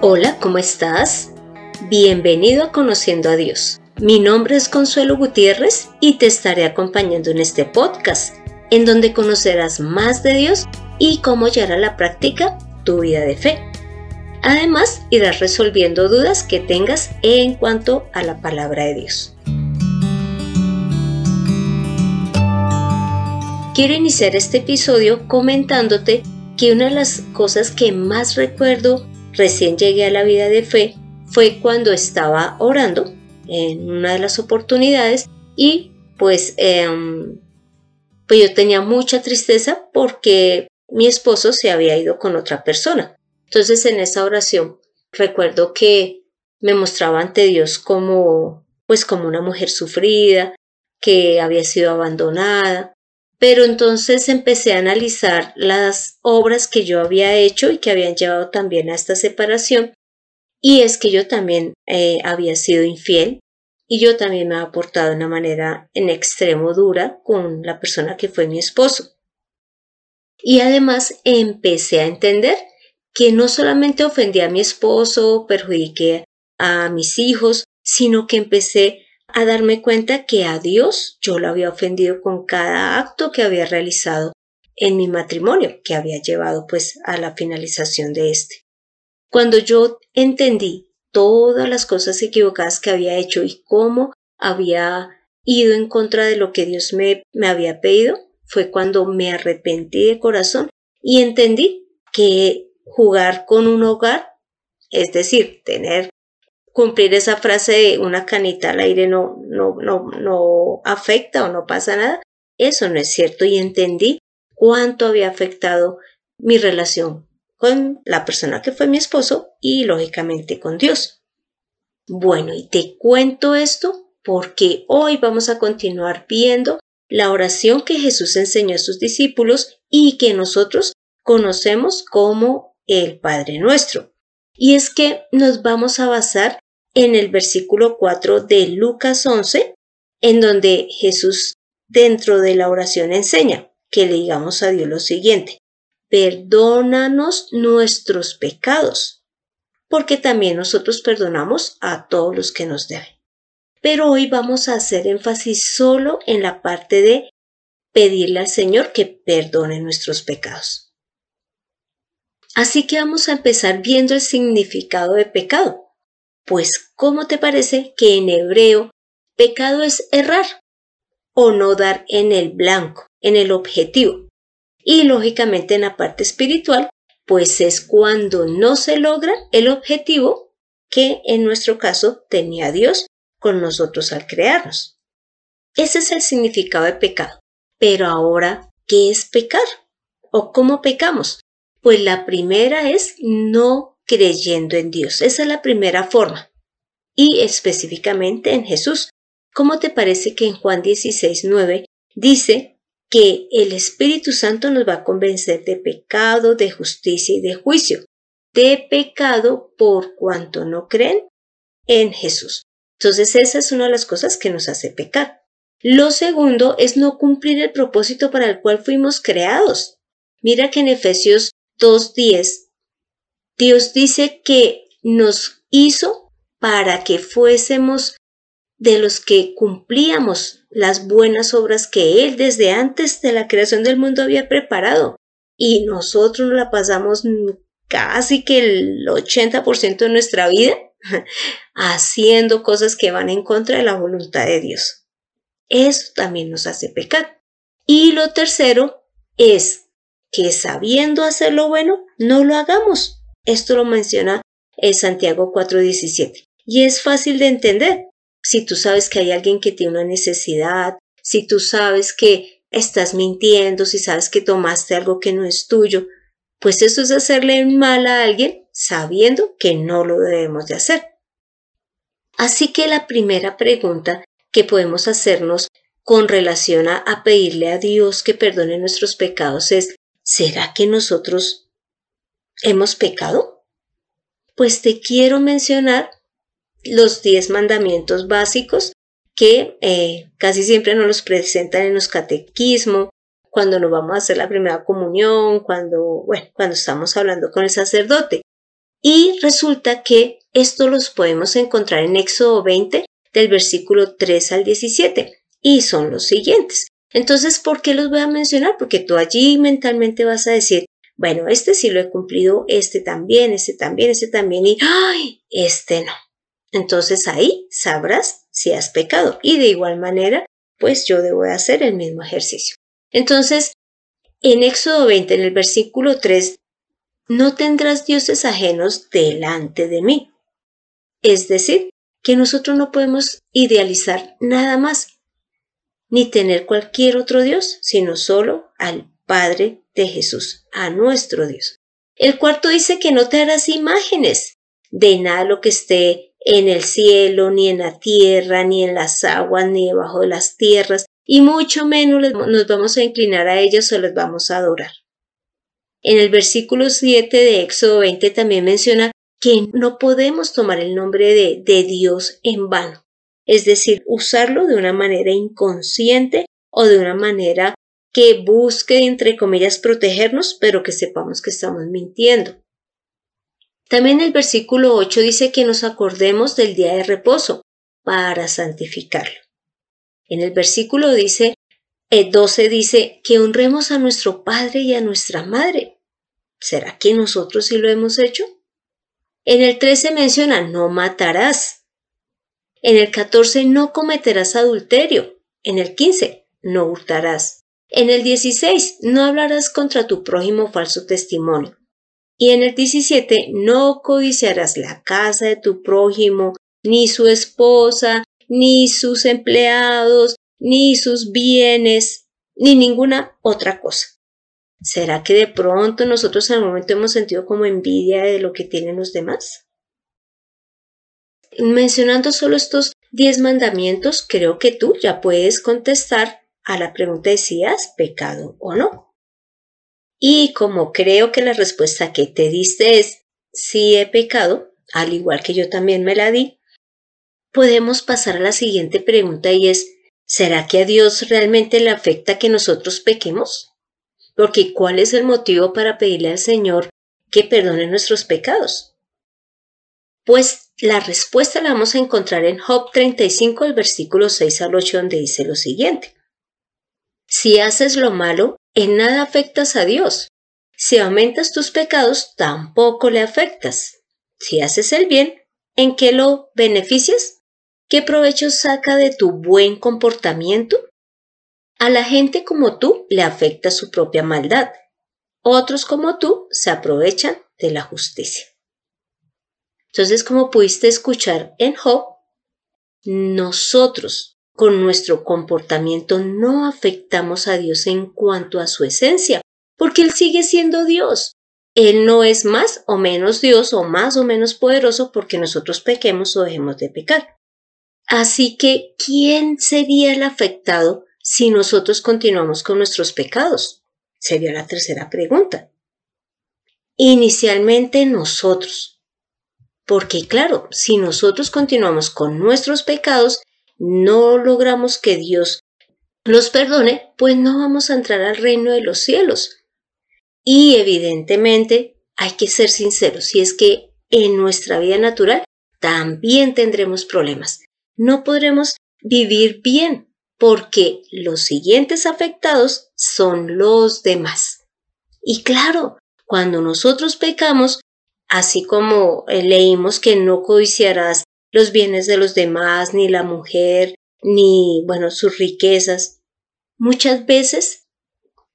Hola, ¿cómo estás? Bienvenido a Conociendo a Dios. Mi nombre es Consuelo Gutiérrez y te estaré acompañando en este podcast, en donde conocerás más de Dios y cómo llevar a la práctica tu vida de fe. Además, irás resolviendo dudas que tengas en cuanto a la palabra de Dios. Quiero iniciar este episodio comentándote que una de las cosas que más recuerdo recién llegué a la vida de fe fue cuando estaba orando en una de las oportunidades y pues, em, pues yo tenía mucha tristeza porque mi esposo se había ido con otra persona. Entonces en esa oración recuerdo que me mostraba ante Dios como pues como una mujer sufrida, que había sido abandonada, pero entonces empecé a analizar las obras que yo había hecho y que habían llevado también a esta separación. Y es que yo también eh, había sido infiel y yo también me había portado de una manera en extremo dura con la persona que fue mi esposo. Y además empecé a entender que no solamente ofendí a mi esposo, perjudiqué a mis hijos, sino que empecé a darme cuenta que a Dios yo lo había ofendido con cada acto que había realizado en mi matrimonio, que había llevado pues a la finalización de este. Cuando yo entendí todas las cosas equivocadas que había hecho y cómo había ido en contra de lo que Dios me, me había pedido, fue cuando me arrepentí de corazón y entendí que jugar con un hogar, es decir, tener cumplir esa frase de una canita al aire no, no, no, no afecta o no pasa nada, eso no es cierto y entendí cuánto había afectado mi relación con la persona que fue mi esposo y lógicamente con Dios. Bueno, y te cuento esto porque hoy vamos a continuar viendo la oración que Jesús enseñó a sus discípulos y que nosotros conocemos como el Padre Nuestro. Y es que nos vamos a basar en el versículo 4 de Lucas 11, en donde Jesús dentro de la oración enseña que le digamos a Dios lo siguiente, perdónanos nuestros pecados, porque también nosotros perdonamos a todos los que nos deben. Pero hoy vamos a hacer énfasis solo en la parte de pedirle al Señor que perdone nuestros pecados. Así que vamos a empezar viendo el significado de pecado. Pues, ¿cómo te parece que en hebreo pecado es errar o no dar en el blanco, en el objetivo? Y lógicamente en la parte espiritual, pues es cuando no se logra el objetivo que en nuestro caso tenía Dios con nosotros al crearnos. Ese es el significado de pecado. Pero ahora, ¿qué es pecar? ¿O cómo pecamos? Pues la primera es no creyendo en Dios. Esa es la primera forma. Y específicamente en Jesús. ¿Cómo te parece que en Juan 16, 9 dice que el Espíritu Santo nos va a convencer de pecado, de justicia y de juicio? De pecado por cuanto no creen en Jesús. Entonces esa es una de las cosas que nos hace pecar. Lo segundo es no cumplir el propósito para el cual fuimos creados. Mira que en Efesios 2.10 Dios dice que nos hizo para que fuésemos de los que cumplíamos las buenas obras que Él desde antes de la creación del mundo había preparado. Y nosotros nos la pasamos casi que el 80% de nuestra vida haciendo cosas que van en contra de la voluntad de Dios. Eso también nos hace pecar. Y lo tercero es que sabiendo hacer lo bueno, no lo hagamos. Esto lo menciona en Santiago 4:17. Y es fácil de entender. Si tú sabes que hay alguien que tiene una necesidad, si tú sabes que estás mintiendo, si sabes que tomaste algo que no es tuyo, pues eso es hacerle mal a alguien sabiendo que no lo debemos de hacer. Así que la primera pregunta que podemos hacernos con relación a, a pedirle a Dios que perdone nuestros pecados es, ¿será que nosotros ¿Hemos pecado? Pues te quiero mencionar los diez mandamientos básicos que eh, casi siempre nos los presentan en los catequismos, cuando nos vamos a hacer la primera comunión, cuando, bueno, cuando estamos hablando con el sacerdote. Y resulta que esto los podemos encontrar en Éxodo 20 del versículo 3 al 17 y son los siguientes. Entonces, ¿por qué los voy a mencionar? Porque tú allí mentalmente vas a decir, bueno, este sí lo he cumplido, este también, este también, este también y ¡ay! Este no. Entonces ahí sabrás si has pecado y de igual manera, pues yo debo hacer el mismo ejercicio. Entonces, en Éxodo 20, en el versículo 3, no tendrás dioses ajenos delante de mí. Es decir, que nosotros no podemos idealizar nada más, ni tener cualquier otro Dios, sino solo al Padre de Jesús, a nuestro Dios. El cuarto dice que no te harás imágenes de nada lo que esté en el cielo, ni en la tierra, ni en las aguas, ni debajo de las tierras, y mucho menos nos vamos a inclinar a ellos o les vamos a adorar. En el versículo 7 de Éxodo 20 también menciona que no podemos tomar el nombre de, de Dios en vano, es decir, usarlo de una manera inconsciente o de una manera que busque, entre comillas, protegernos, pero que sepamos que estamos mintiendo. También el versículo 8 dice que nos acordemos del día de reposo para santificarlo. En el versículo dice, el 12 dice que honremos a nuestro padre y a nuestra madre. ¿Será que nosotros sí lo hemos hecho? En el 13 menciona no matarás. En el 14 no cometerás adulterio. En el 15 no hurtarás. En el 16 no hablarás contra tu prójimo falso testimonio. Y en el 17 no codiciarás la casa de tu prójimo, ni su esposa, ni sus empleados, ni sus bienes, ni ninguna otra cosa. ¿Será que de pronto nosotros en el momento hemos sentido como envidia de lo que tienen los demás? Mencionando solo estos diez mandamientos, creo que tú ya puedes contestar a la pregunta de si has pecado o no. Y como creo que la respuesta que te diste es si he pecado, al igual que yo también me la di, podemos pasar a la siguiente pregunta y es, ¿será que a Dios realmente le afecta que nosotros pequemos? Porque ¿cuál es el motivo para pedirle al Señor que perdone nuestros pecados? Pues la respuesta la vamos a encontrar en Job 35, el versículo 6 al 8, donde dice lo siguiente. Si haces lo malo, en nada afectas a Dios. Si aumentas tus pecados, tampoco le afectas. Si haces el bien, ¿en qué lo beneficias? ¿Qué provecho saca de tu buen comportamiento? A la gente como tú le afecta su propia maldad. Otros como tú se aprovechan de la justicia. Entonces, como pudiste escuchar en Job, nosotros con nuestro comportamiento no afectamos a Dios en cuanto a su esencia, porque Él sigue siendo Dios. Él no es más o menos Dios o más o menos poderoso porque nosotros pequemos o dejemos de pecar. Así que, ¿quién sería el afectado si nosotros continuamos con nuestros pecados? Sería la tercera pregunta. Inicialmente nosotros. Porque claro, si nosotros continuamos con nuestros pecados, no logramos que Dios los perdone, pues no vamos a entrar al reino de los cielos. Y evidentemente hay que ser sinceros, y es que en nuestra vida natural también tendremos problemas. No podremos vivir bien porque los siguientes afectados son los demás. Y claro, cuando nosotros pecamos, así como leímos que no codiciarás los bienes de los demás, ni la mujer, ni, bueno, sus riquezas. Muchas veces,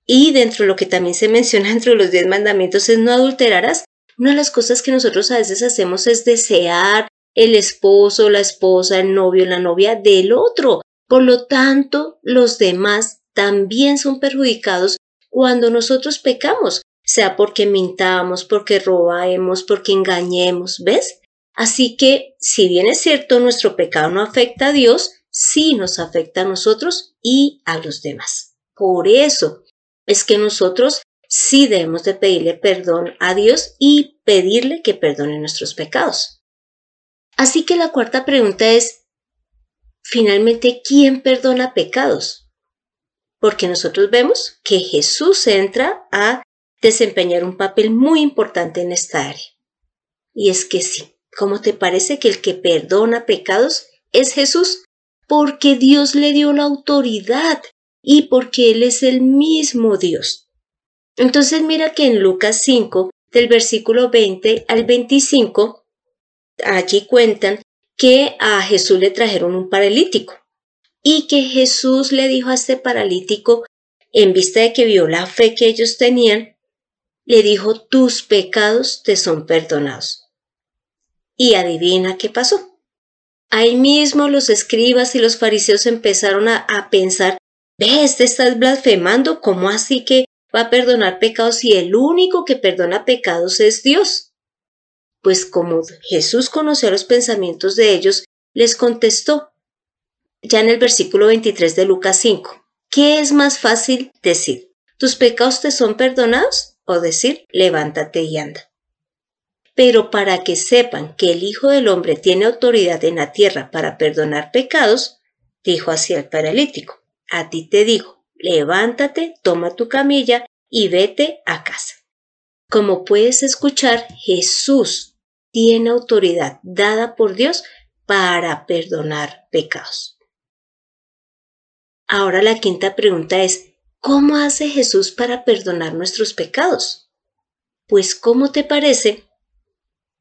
y dentro de lo que también se menciona entre los diez mandamientos es no adulterarás. Una de las cosas que nosotros a veces hacemos es desear el esposo, la esposa, el novio, la novia del otro. Por lo tanto, los demás también son perjudicados cuando nosotros pecamos, sea porque mintamos, porque robamos, porque engañemos, ¿ves? Así que, si bien es cierto, nuestro pecado no afecta a Dios, sí nos afecta a nosotros y a los demás. Por eso es que nosotros sí debemos de pedirle perdón a Dios y pedirle que perdone nuestros pecados. Así que la cuarta pregunta es, finalmente, ¿quién perdona pecados? Porque nosotros vemos que Jesús entra a desempeñar un papel muy importante en esta área. Y es que sí, ¿cómo te parece que el que perdona pecados es Jesús? Porque Dios le dio la autoridad y porque Él es el mismo Dios. Entonces mira que en Lucas 5, del versículo 20 al 25, allí cuentan que a Jesús le trajeron un paralítico y que Jesús le dijo a este paralítico, en vista de que vio la fe que ellos tenían, le dijo, tus pecados te son perdonados. Y adivina qué pasó. Ahí mismo los escribas y los fariseos empezaron a, pensar, ves, te estás blasfemando, ¿cómo así que va a perdonar pecados si el único que perdona pecados es Dios? Pues como Jesús conoció los pensamientos de ellos, les contestó, ya en el versículo 23 de Lucas 5, ¿qué es más fácil decir? ¿Tus pecados te son perdonados? O decir, levántate y anda. Pero para que sepan que el Hijo del Hombre tiene autoridad en la tierra para perdonar pecados, dijo así el paralítico, a ti te digo, levántate, toma tu camilla y vete a casa. Como puedes escuchar, Jesús tiene autoridad dada por Dios para perdonar pecados. Ahora la quinta pregunta es, ¿cómo hace Jesús para perdonar nuestros pecados? Pues ¿cómo te parece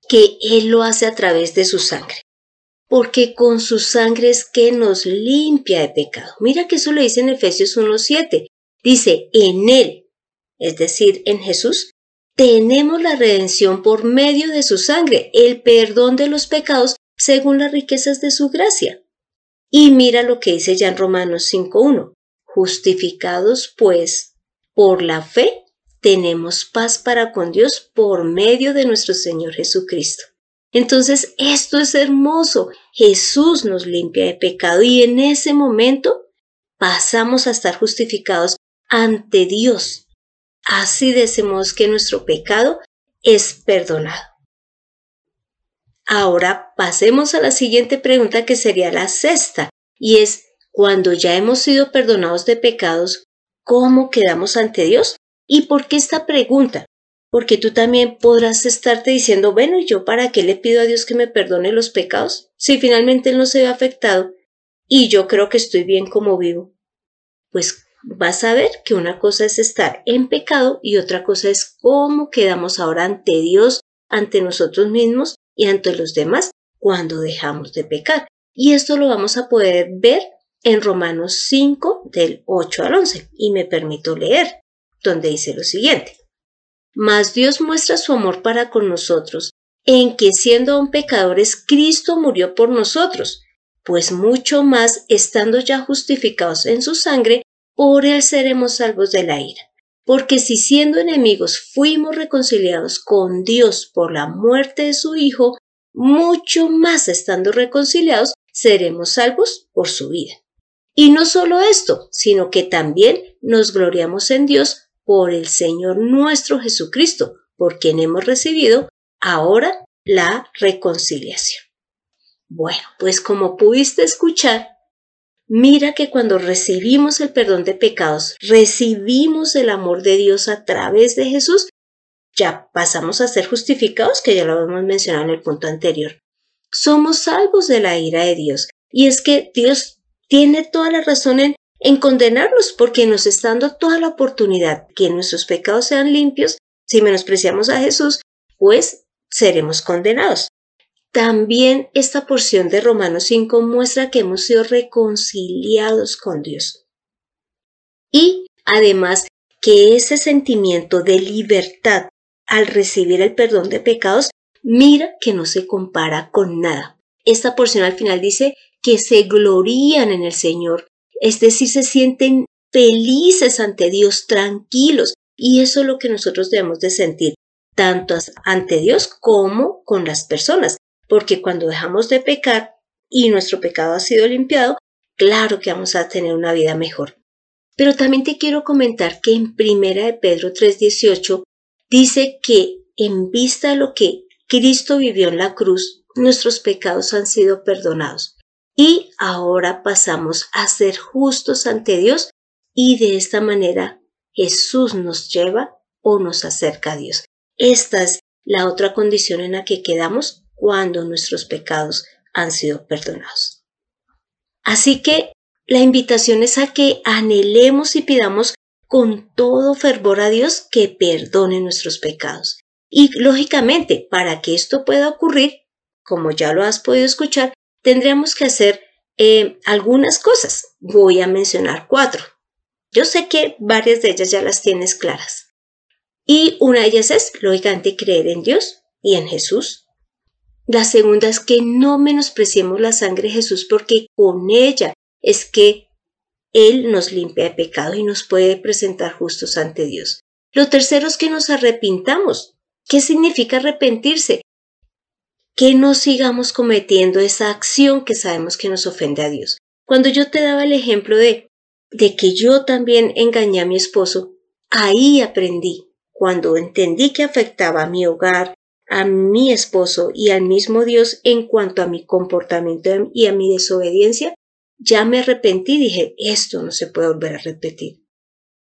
que Él lo hace a través de su sangre? Porque con su sangre es que nos limpia de pecado. Mira que eso lo dice en Efesios 1.7. Dice, en Él, es decir, en Jesús, tenemos la redención por medio de su sangre, el perdón de los pecados según las riquezas de su gracia. Y mira lo que dice ya en Romanos 5.1. Justificados pues por la fe, tenemos paz para con Dios por medio de nuestro Señor Jesucristo. Entonces, esto es hermoso. Jesús nos limpia de pecado y en ese momento pasamos a estar justificados ante Dios. Así decimos que nuestro pecado es perdonado. Ahora pasemos a la siguiente pregunta que sería la sexta, y es, cuando ya hemos sido perdonados de pecados, ¿cómo quedamos ante Dios? ¿Y por qué esta pregunta? Porque tú también podrás estarte diciendo, bueno, ¿yo para qué le pido a Dios que me perdone los pecados? Si finalmente Él no se ve afectado y yo creo que estoy bien como vivo. Pues vas a ver que una cosa es estar en pecado y otra cosa es cómo quedamos ahora ante Dios, ante nosotros mismos y ante los demás cuando dejamos de pecar. Y esto lo vamos a poder ver en Romanos 5 del 8 al 11 y me permito leer, donde dice lo siguiente. Mas Dios muestra su amor para con nosotros en que siendo aún pecadores Cristo murió por nosotros, pues mucho más estando ya justificados en su sangre, por él seremos salvos de la ira. Porque si siendo enemigos fuimos reconciliados con Dios por la muerte de su Hijo, mucho más estando reconciliados seremos salvos por su vida. Y no solo esto, sino que también nos gloriamos en Dios por el Señor nuestro Jesucristo, por quien hemos recibido ahora la reconciliación. Bueno, pues como pudiste escuchar, Mira que cuando recibimos el perdón de pecados, recibimos el amor de Dios a través de Jesús, ya pasamos a ser justificados, que ya lo hemos mencionado en el punto anterior. Somos salvos de la ira de Dios. Y es que Dios tiene toda la razón en, en condenarnos porque nos está dando toda la oportunidad que nuestros pecados sean limpios. Si menospreciamos a Jesús, pues seremos condenados. También esta porción de Romanos 5 muestra que hemos sido reconciliados con Dios. Y además que ese sentimiento de libertad al recibir el perdón de pecados, mira que no se compara con nada. Esta porción al final dice que se glorían en el Señor, es decir, se sienten felices ante Dios, tranquilos, y eso es lo que nosotros debemos de sentir, tanto ante Dios como con las personas. Porque cuando dejamos de pecar y nuestro pecado ha sido limpiado, claro que vamos a tener una vida mejor. Pero también te quiero comentar que en Primera de Pedro 3:18 dice que en vista de lo que Cristo vivió en la cruz, nuestros pecados han sido perdonados y ahora pasamos a ser justos ante Dios y de esta manera Jesús nos lleva o nos acerca a Dios. Esta es la otra condición en la que quedamos cuando nuestros pecados han sido perdonados. Así que la invitación es a que anhelemos y pidamos con todo fervor a Dios que perdone nuestros pecados. Y lógicamente, para que esto pueda ocurrir, como ya lo has podido escuchar, tendríamos que hacer eh, algunas cosas. Voy a mencionar cuatro. Yo sé que varias de ellas ya las tienes claras. Y una de ellas es, lógicamente, creer en Dios y en Jesús. La segunda es que no menospreciemos la sangre de Jesús porque con ella es que Él nos limpia de pecado y nos puede presentar justos ante Dios. Lo tercero es que nos arrepintamos. ¿Qué significa arrepentirse? Que no sigamos cometiendo esa acción que sabemos que nos ofende a Dios. Cuando yo te daba el ejemplo de, de que yo también engañé a mi esposo, ahí aprendí cuando entendí que afectaba a mi hogar, a mi esposo y al mismo Dios en cuanto a mi comportamiento y a mi desobediencia, ya me arrepentí y dije, esto no se puede volver a repetir.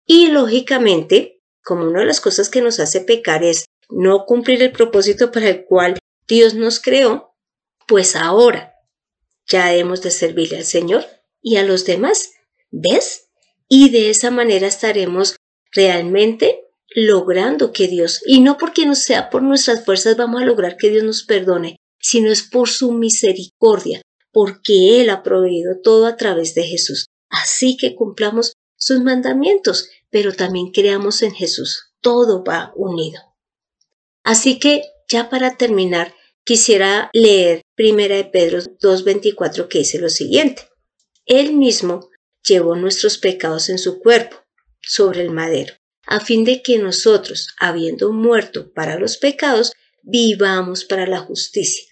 Y lógicamente, como una de las cosas que nos hace pecar es no cumplir el propósito para el cual Dios nos creó, pues ahora ya hemos de servirle al Señor y a los demás. ¿Ves? Y de esa manera estaremos realmente logrando que Dios, y no porque no sea por nuestras fuerzas vamos a lograr que Dios nos perdone, sino es por su misericordia, porque Él ha proveído todo a través de Jesús. Así que cumplamos sus mandamientos, pero también creamos en Jesús. Todo va unido. Así que, ya para terminar, quisiera leer Primera de Pedro 2.24 que dice lo siguiente. Él mismo llevó nuestros pecados en su cuerpo, sobre el madero, a fin de que nosotros, habiendo muerto para los pecados, vivamos para la justicia.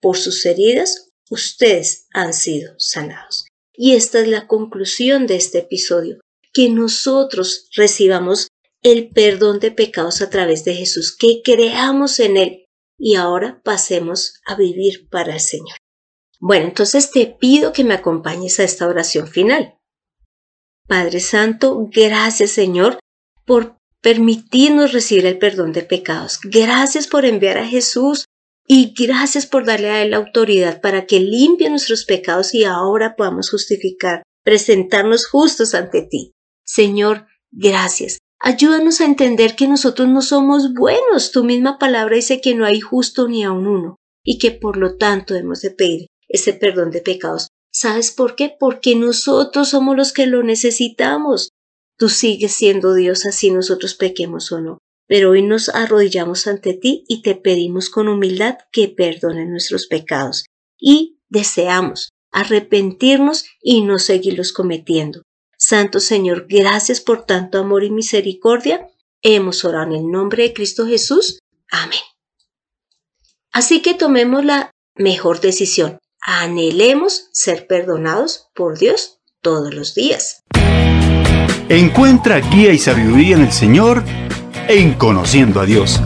Por sus heridas, ustedes han sido sanados. Y esta es la conclusión de este episodio, que nosotros recibamos el perdón de pecados a través de Jesús, que creamos en Él y ahora pasemos a vivir para el Señor. Bueno, entonces te pido que me acompañes a esta oración final. Padre Santo, gracias Señor por permitirnos recibir el perdón de pecados. Gracias por enviar a Jesús y gracias por darle a Él la autoridad para que limpie nuestros pecados y ahora podamos justificar, presentarnos justos ante ti. Señor, gracias. Ayúdanos a entender que nosotros no somos buenos. Tu misma palabra dice que no hay justo ni a un uno y que por lo tanto hemos de pedir ese perdón de pecados. ¿Sabes por qué? Porque nosotros somos los que lo necesitamos. Tú sigues siendo Dios así nosotros pequemos o no. Pero hoy nos arrodillamos ante ti y te pedimos con humildad que perdones nuestros pecados. Y deseamos arrepentirnos y no seguirlos cometiendo. Santo Señor, gracias por tanto amor y misericordia. Hemos orado en el nombre de Cristo Jesús. Amén. Así que tomemos la mejor decisión. Anhelemos ser perdonados por Dios todos los días. Encuentra guía y sabiduría en el Señor en Conociendo a Dios.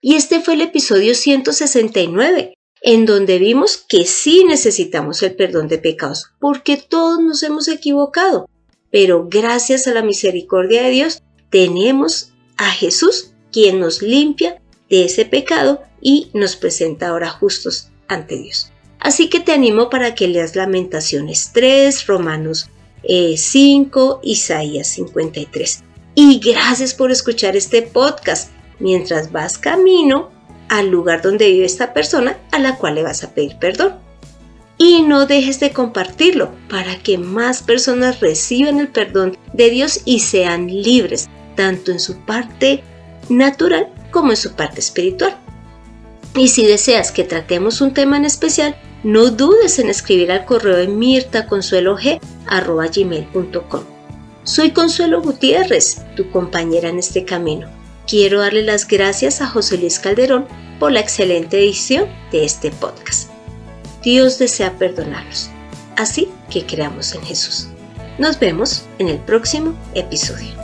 Y este fue el episodio 169, en donde vimos que sí necesitamos el perdón de pecados, porque todos nos hemos equivocado. Pero gracias a la misericordia de Dios tenemos a Jesús, quien nos limpia de ese pecado y nos presenta ahora justos ante Dios. Así que te animo para que leas Lamentaciones 3, Romanos 5, eh, Isaías 53. Y gracias por escuchar este podcast mientras vas camino al lugar donde vive esta persona a la cual le vas a pedir perdón. Y no dejes de compartirlo para que más personas reciban el perdón de Dios y sean libres, tanto en su parte natural como en su parte espiritual. Y si deseas que tratemos un tema en especial, no dudes en escribir al correo de mirtaconsuelog.com. Soy Consuelo Gutiérrez, tu compañera en este camino. Quiero darle las gracias a José Luis Calderón por la excelente edición de este podcast. Dios desea perdonarnos, así que creamos en Jesús. Nos vemos en el próximo episodio.